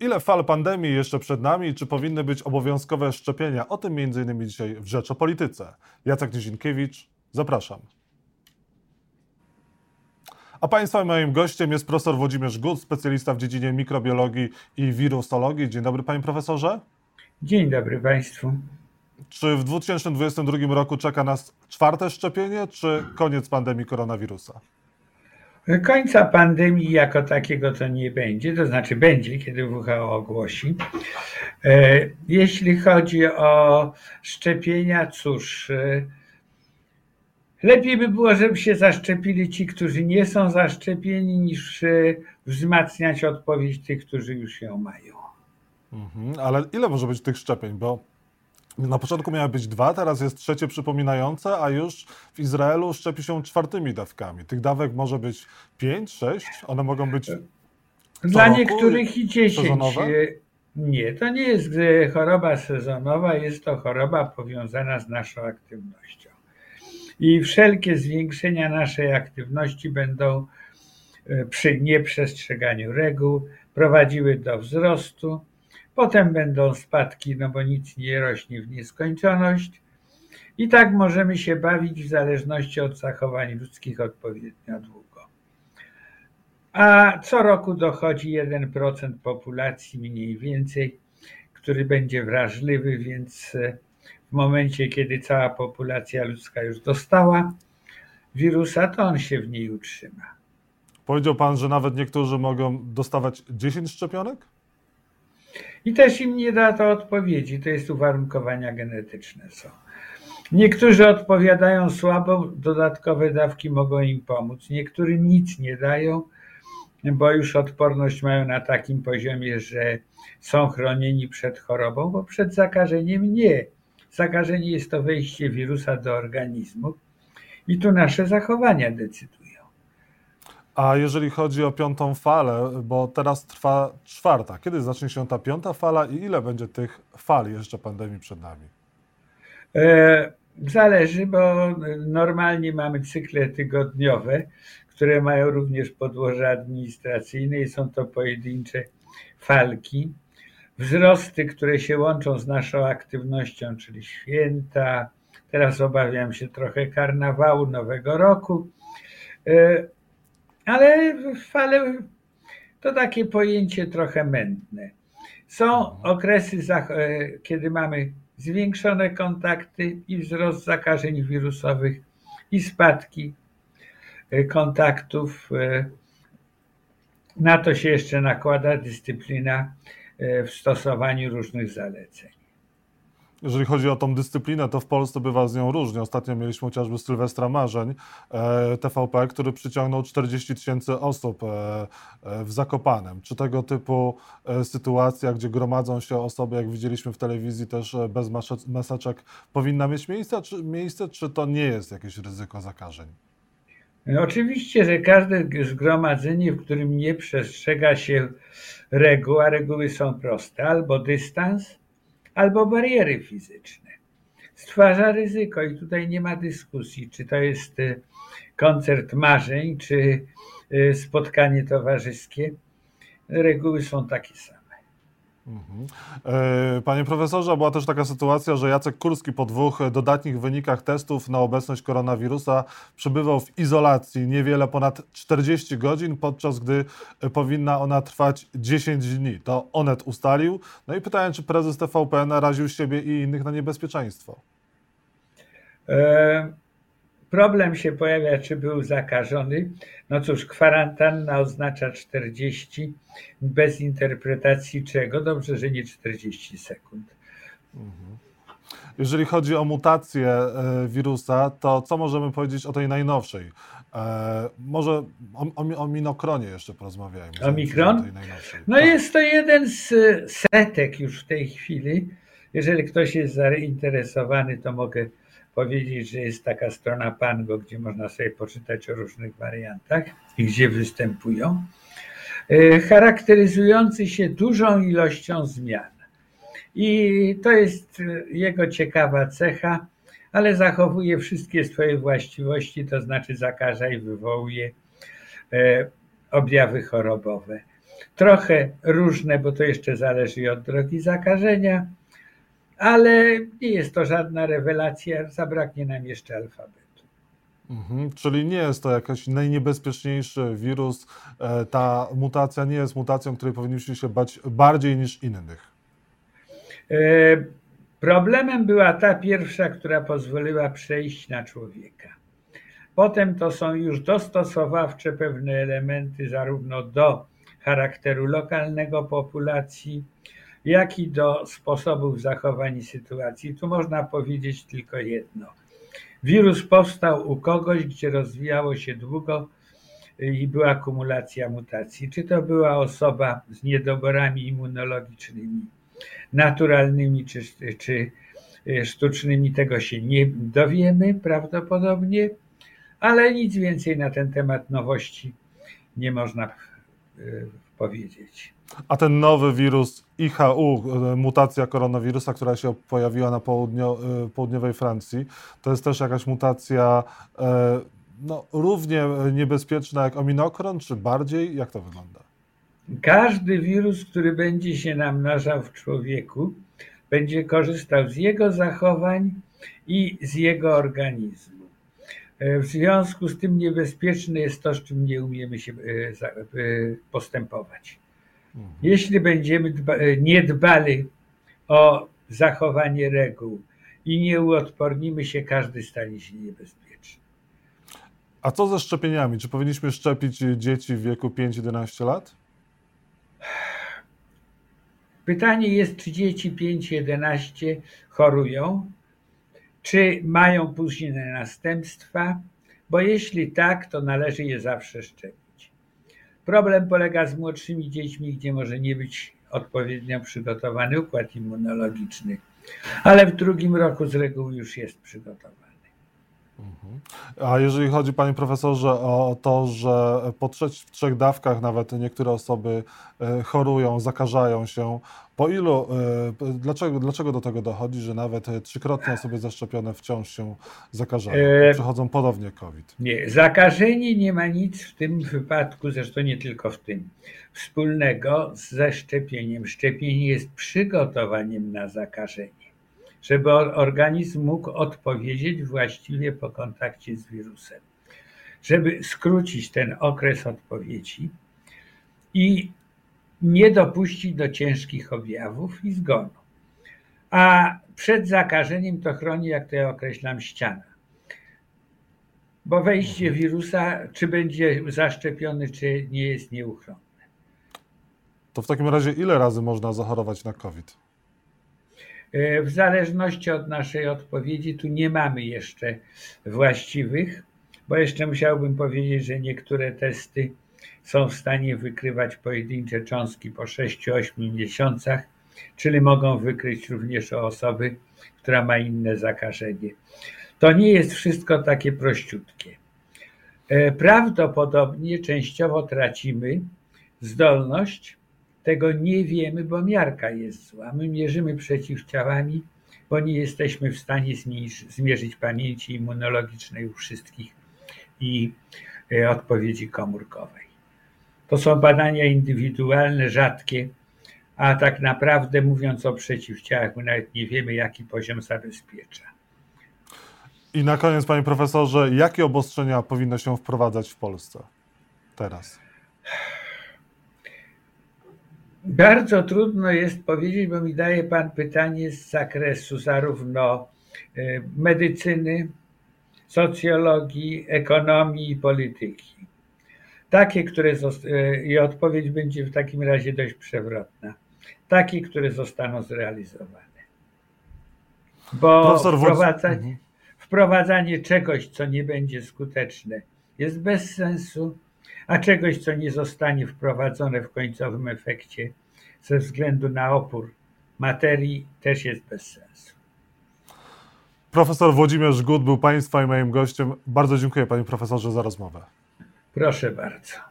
Ile fal pandemii jeszcze przed nami? Czy powinny być obowiązkowe szczepienia? O tym m.in. dzisiaj w Rzecz o Polityce. Jacek Nizinkiewicz, zapraszam. A Państwa moim gościem jest profesor Włodzimierz Gut, specjalista w dziedzinie mikrobiologii i wirusologii. Dzień dobry Panie Profesorze. Dzień dobry Państwu. Czy w 2022 roku czeka nas czwarte szczepienie, czy koniec pandemii koronawirusa? Końca pandemii jako takiego to nie będzie, to znaczy będzie, kiedy WHO ogłosi. E, jeśli chodzi o szczepienia, cóż, e, lepiej by było, żeby się zaszczepili ci, którzy nie są zaszczepieni, niż e, wzmacniać odpowiedź tych, którzy już ją mają. Mhm, ale ile może być tych szczepień? Bo na początku miały być dwa, teraz jest trzecie przypominające, a już w Izraelu szczepi się czwartymi dawkami. Tych dawek może być pięć, sześć, one mogą być. Dla niektórych i dziesięć. Sezonowe? Nie, to nie jest choroba sezonowa, jest to choroba powiązana z naszą aktywnością. I wszelkie zwiększenia naszej aktywności będą e, przy nieprzestrzeganiu reguł prowadziły do wzrostu Potem będą spadki, no bo nic nie rośnie w nieskończoność. I tak możemy się bawić w zależności od zachowań ludzkich odpowiednio długo. A co roku dochodzi 1% populacji mniej więcej, który będzie wrażliwy, więc e, w momencie, kiedy cała populacja ludzka już dostała wirusa, to on się w niej utrzyma. Powiedział Pan, że nawet niektórzy mogą dostawać 10 szczepionek? I też im nie da to odpowiedzi, to jest uwarunkowania genetyczne są. Niektórzy odpowiadają słabo, dodatkowe dawki mogą im pomóc. Niektórym nic nie dają, bo już odporność mają na takim poziomie, że są chronieni przed chorobą, bo przed zakażeniem nie. Zakażenie jest to wejście wirusa do organizmu i tu nasze zachowania decydują. A jeżeli chodzi o piątą falę, bo teraz trwa czwarta, kiedy zacznie się ta piąta fala i ile będzie tych fal jeszcze pandemii przed nami? E, zależy, bo normalnie mamy cykle tygodniowe, które mają również podłoże administracyjne i są to pojedyncze falki. Wzrosty, które się łączą z naszą aktywnością, czyli święta, teraz obawiam się trochę karnawału, Nowego Roku. Ale fale to takie pojęcie trochę mętne. Są okresy, e, kiedy mamy zwiększone kontakty i wzrost zakażeń wirusowych i spadki e, kontaktów. E, na to się jeszcze nakłada dyscyplina w stosowaniu różnych zaleceń. Jeżeli chodzi o tą dyscyplinę, to w Polsce bywa z nią różnie. Ostatnio mieliśmy chociażby Sylwestra Marzeń, e, TVP, który przyciągnął 40 tysięcy osób e, e, w Zakopanem. Czy tego typu sytuacja, gdzie gromadzą się osoby, jak widzieliśmy w telewizji, też bez maseczek, powinna mieć miejsce, czy, miejsce, czy to nie jest jakieś ryzyko zakażeń? No oczywiście, że każde zgromadzenie, w którym nie przestrzega się reguł, a reguły są proste, albo dystans, albo bariery fizyczne. Stwarza ryzyko i tutaj nie ma dyskusji, czy to jest e, koncert marzeń, czy e, spotkanie towarzyskie. Reguły są takie same. E, panie profesorze, była też taka sytuacja, że Jacek Kurski po dwóch dodatnich wynikach testów na obecność koronawirusa przebywał w izolacji niewiele ponad 40 godzin, podczas gdy powinna ona trwać 10 dni. To Onet ustalił. No i pytałem, czy prezes TVP naraził siebie i innych na niebezpieczeństwo? E Problem się pojawia, czy był zakażony. No cóż, kwarantanna oznacza 40 bez interpretacji czego. Dobrze, że nie 40 sekund. Mhm. Jeżeli chodzi o mutację e, wirusa, to co możemy powiedzieć o tej najnowszej? E, może o, o, o minokronie jeszcze porozmawiajmy. Omikron? No tak. jest to jeden z setek już w tej chwili. Jeżeli ktoś jest zainteresowany, to mogę powiedzieć, że jest taka strona Pango, gdzie można sobie poczytać o różnych wariantach i gdzie występują, e, charakteryzujący się dużą ilością zmian. I to jest jego ciekawa cecha, ale zachowuje wszystkie swoje właściwości, to znaczy zakaża i wywołuje e, objawy chorobowe. trochę różne, bo to jeszcze zależy od drogi zakażenia, ale nie jest to żadna rewelacja, zabraknie nam jeszcze alfabetu. Mhm, czyli nie jest to jakiś najniebezpieczniejszy wirus. E, ta mutacja nie jest mutacją, której powinniśmy się bać bardziej niż innych. E, problemem była ta pierwsza, która pozwoliła przejść na człowieka. Potem to są już dostosowawcze pewne elementy, zarówno do charakteru lokalnego populacji, jak i do sposobów zachowań i sytuacji. Tu można powiedzieć tylko jedno. Wirus powstał u kogoś, gdzie rozwijało się długo i była kumulacja mutacji. Czy to była osoba z niedoborami immunologicznymi, naturalnymi czy, czy sztucznymi, tego się nie dowiemy prawdopodobnie, ale nic więcej na ten temat nowości nie można y, powiedzieć. A ten nowy wirus IHU, e, mutacja koronawirusa, która się pojawiła na południo, e, południowej Francji, to jest też jakaś mutacja e, no, równie niebezpieczna jak ominokron, czy bardziej? Jak to wygląda? Każdy wirus, który będzie się namnażał w człowieku, będzie korzystał z jego zachowań i z jego organizmu. W związku z tym niebezpieczne jest to, z czym nie umiemy się postępować. Mhm. Jeśli będziemy dba, e, nie dbali o zachowanie reguł i nie uodpornimy się, każdy stanie się niebezpieczny. A co ze szczepieniami? Czy powinniśmy szczepić dzieci w wieku 5-11 lat? Pytanie jest, czy dzieci 5-11 chorują, czy mają później następstwa, bo jeśli tak, to należy je zawsze szczepić. Problem polega z młodszymi dziećmi, gdzie może nie być odpowiednio przygotowany układ immunologiczny, ale w drugim roku z reguły już jest przygotowany. A jeżeli chodzi, panie profesorze, o to, że po trzech, trzech dawkach nawet niektóre osoby e, chorują, zakażają się, po ilu, e, dlaczego, dlaczego do tego dochodzi, że nawet trzykrotnie osoby zaszczepione wciąż się zakażają, e... przechodzą ponownie COVID? Nie, zakażenie nie ma nic w tym wypadku, zresztą nie tylko w tym, wspólnego ze szczepieniem. Szczepienie jest przygotowaniem na zakażenie żeby organizm mógł odpowiedzieć właściwie po kontakcie z wirusem. Żeby skrócić ten okres odpowiedzi i nie dopuścić do ciężkich objawów i zgonu. A przed zakażeniem to chroni, jak to ja określam, ściana. Bo wejście mhm. wirusa, czy będzie zaszczepiony, czy nie jest nieuchronne. To w takim razie ile razy można zachorować na COVID? E, w zależności od naszej odpowiedzi, tu nie mamy jeszcze właściwych, bo jeszcze musiałbym powiedzieć, że niektóre testy są w stanie wykrywać pojedyncze cząstki po 6-8 miesiącach, czyli mogą wykryć również osoby, która ma inne zakażenie. To nie jest wszystko takie prościutkie. E, prawdopodobnie częściowo tracimy zdolność tego nie wiemy, bo miarka jest zła. My mierzymy przeciwciałami, bo nie jesteśmy w stanie zmierzyć pamięci immunologicznej u wszystkich i e, odpowiedzi komórkowej. To są badania indywidualne, rzadkie, a tak naprawdę mówiąc o przeciwciałach, my nawet nie wiemy, jaki poziom zabezpiecza. I na koniec, panie profesorze, jakie obostrzenia powinno się wprowadzać w Polsce teraz? Bardzo trudno jest powiedzieć, bo mi daje Pan pytanie z zakresu zarówno e, medycyny, socjologii, ekonomii i polityki. Takie, które e, i odpowiedź będzie w takim razie dość przewrotna. Takie, które zostaną zrealizowane. Bo wprowadzanie, mhm. wprowadzanie czegoś, co nie będzie skuteczne, jest bez sensu a czegoś, co nie zostanie wprowadzone w końcowym efekcie ze względu na opór materii, też jest bez sensu. Profesor Włodzimierz Gut był Państwa i moim gościem. Bardzo dziękuję Panie Profesorze za rozmowę. Proszę bardzo.